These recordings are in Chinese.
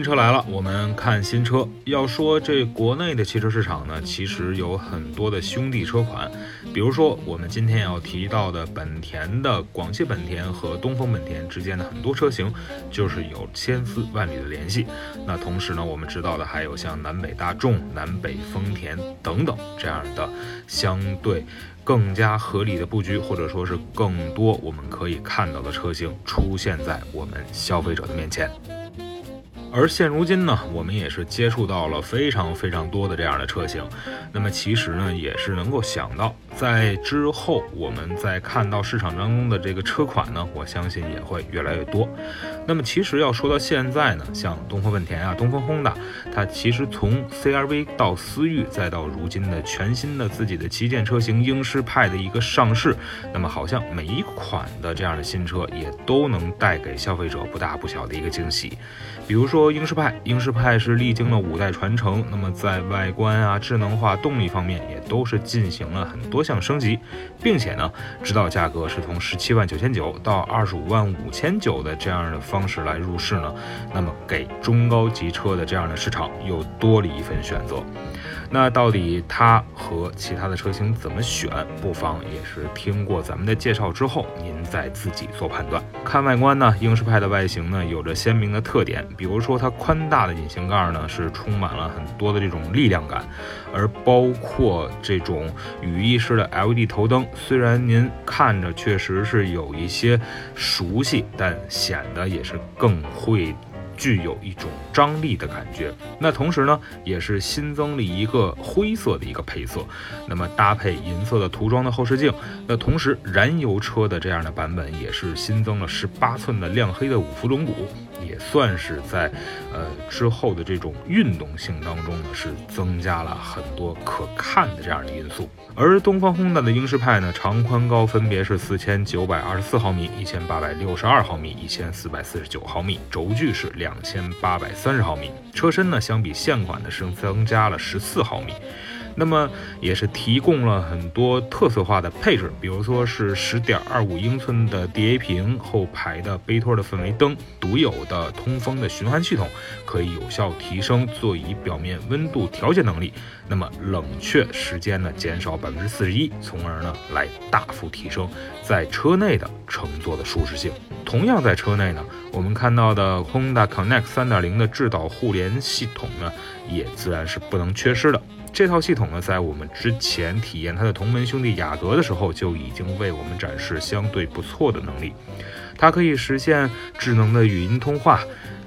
新车来了，我们看新车。要说这国内的汽车市场呢，其实有很多的兄弟车款，比如说我们今天要提到的本田的广汽本田和东风本田之间的很多车型，就是有千丝万缕的联系。那同时呢，我们知道的还有像南北大众、南北丰田等等这样的相对更加合理的布局，或者说是更多我们可以看到的车型出现在我们消费者的面前。而现如今呢，我们也是接触到了非常非常多的这样的车型，那么其实呢，也是能够想到，在之后我们再看到市场当中的这个车款呢，我相信也会越来越多。那么其实要说到现在呢，像东风本田啊、东风 Honda，它其实从 CRV 到思域，再到如今的全新的自己的旗舰车型英诗派的一个上市，那么好像每一款的这样的新车也都能带给消费者不大不小的一个惊喜，比如说。英仕派，英仕派是历经了五代传承，那么在外观啊、智能化、动力方面也都是进行了很多多项升级，并且呢，指导价格是从十七万九千九到二十五万五千九的这样的方式来入市呢，那么给中高级车的这样的市场又多了一份选择。那到底它和其他的车型怎么选？不妨也是听过咱们的介绍之后，您再自己做判断。看外观呢，英仕派的外形呢有着鲜明的特点，比如说它宽大的引擎盖呢是充满了很多的这种力量感，而包括这种羽翼式的 LED 头灯，虽然您看着确实是有一些熟悉，但显得也是更会。具有一种张力的感觉。那同时呢，也是新增了一个灰色的一个配色，那么搭配银色的涂装的后视镜。那同时，燃油车的这样的版本也是新增了十八寸的亮黑的五辐轮毂。也算是在，呃之后的这种运动性当中呢，是增加了很多可看的这样的因素。而东方轰炸的英仕派呢，长宽高分别是四千九百二十四毫米、一千八百六十二毫米、一千四百四十九毫米，轴距是两两千八百三十毫米，车身呢相比现款的是增加了十四毫米。那么也是提供了很多特色化的配置，比如说是十点二五英寸的 DA 屏，后排的杯托的氛围灯，独有的通风的循环系统，可以有效提升座椅表面温度调节能力。那么冷却时间呢减少百分之四十一，从而呢来大幅提升在车内的乘坐的舒适性。同样在车内呢，我们看到的 Honda Connect 三点零的智导互联系统呢，也自然是不能缺失的。这套系统呢，在我们之前体验它的同门兄弟雅阁的时候，就已经为我们展示相对不错的能力。它可以实现智能的语音通话。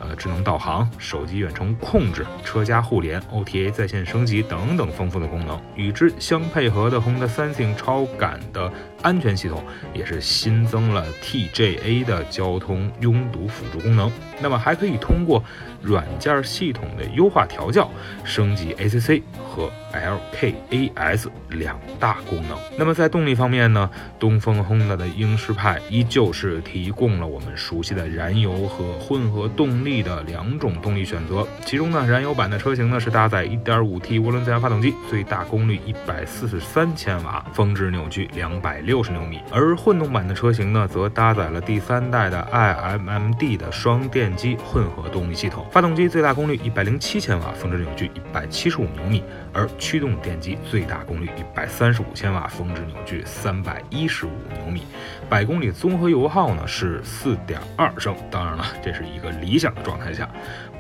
呃，智能导航、手机远程控制、车家互联、OTA 在线升级等等丰富的功能，与之相配合的 Honda Sensing 超感的安全系统，也是新增了 TJA 的交通拥堵辅助功能。那么还可以通过软件系统的优化调教，升级 ACC 和 LKAS 两大功能。那么在动力方面呢，东风 Honda 的英诗派依旧是提供了我们熟悉的燃油和混合动力。的两种动力选择，其中呢，燃油版的车型呢是搭载 1.5T 涡轮增压发动机，最大功率143千瓦，峰值扭矩260六十牛米；而混动版的车型呢，则搭载了第三代的 iMMD 的双电机混合动力系统，发动机最大功率107千瓦，峰值扭矩175牛米；而驱动电机最大功率135千瓦，峰值扭矩315牛米。百公里综合油耗呢是4.2升，当然了，这是一个理想的。状态下，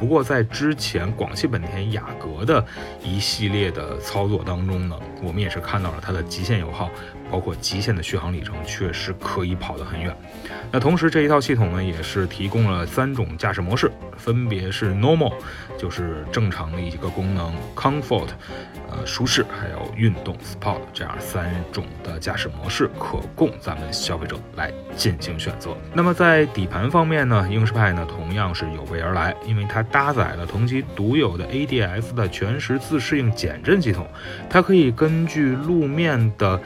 不过在之前广汽本田雅阁的一系列的操作当中呢，我们也是看到了它的极限油耗，包括极限的续航里程，确实可以跑得很远。那同时这一套系统呢，也是提供了三种驾驶模式，分别是 Normal，就是正常的一个功能；Comfort，呃，舒适；还有运动 Sport，这样三种的驾驶模式可供咱们消费者来进行选择。那么在底盘方面呢，英仕派呢同样是有备而来，因为它搭载了同级独有的 ADS 的全时自适应减震系统，它可以根据路面的。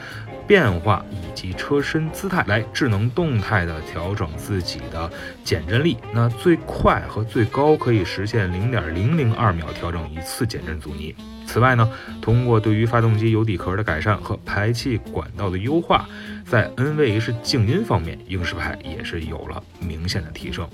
变化以及车身姿态来智能动态的调整自己的减震力，那最快和最高可以实现零点零零二秒调整一次减震阻尼。此外呢，通过对于发动机油底壳的改善和排气管道的优化，在 NVH 静音方面，英仕派也是有了明显的提升。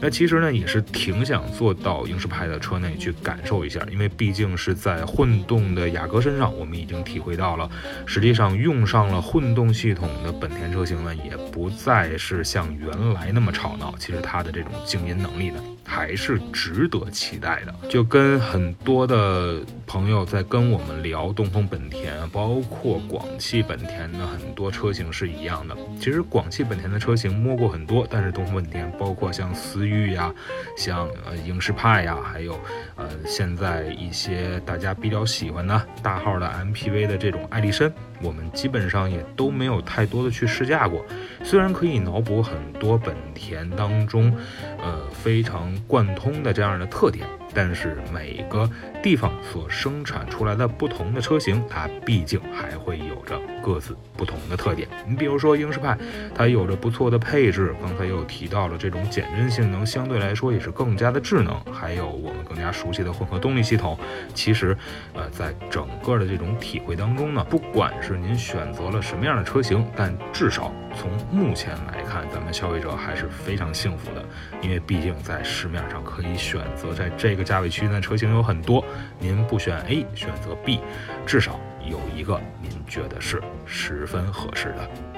那其实呢，也是挺想坐到英仕派的车内去感受一下，因为毕竟是在混动的雅阁身上，我们已经体会到了，实际上用上了混动系统的本田车型呢，也不再是像原来那么吵闹。其实它的这种静音能力呢。还是值得期待的，就跟很多的朋友在跟我我们聊东风本田，包括广汽本田的很多车型是一样的。其实广汽本田的车型摸过很多，但是东风本田，包括像思域呀，像呃英仕派呀，还有呃现在一些大家比较喜欢的大号的 MPV 的这种艾力绅，我们基本上也都没有太多的去试驾过。虽然可以脑补很多本田当中，呃非常。贯通的这样的特点，但是每个地方所生产出来的不同的车型，它毕竟还会有着各自不同的特点。你比如说英仕派，它有着不错的配置，刚才又提到了这种减震性能，相对来说也是更加的智能。还有我们更加熟悉的混合动力系统，其实，呃，在整个的这种体会当中呢，不管是您选择了什么样的车型，但至少从目前来看，咱们消费者还是非常幸福的，因为毕竟在市面上可以选择在这个价位区的车型有很多，您不选 A 选择 B，至少有一个您觉得是十分合适的。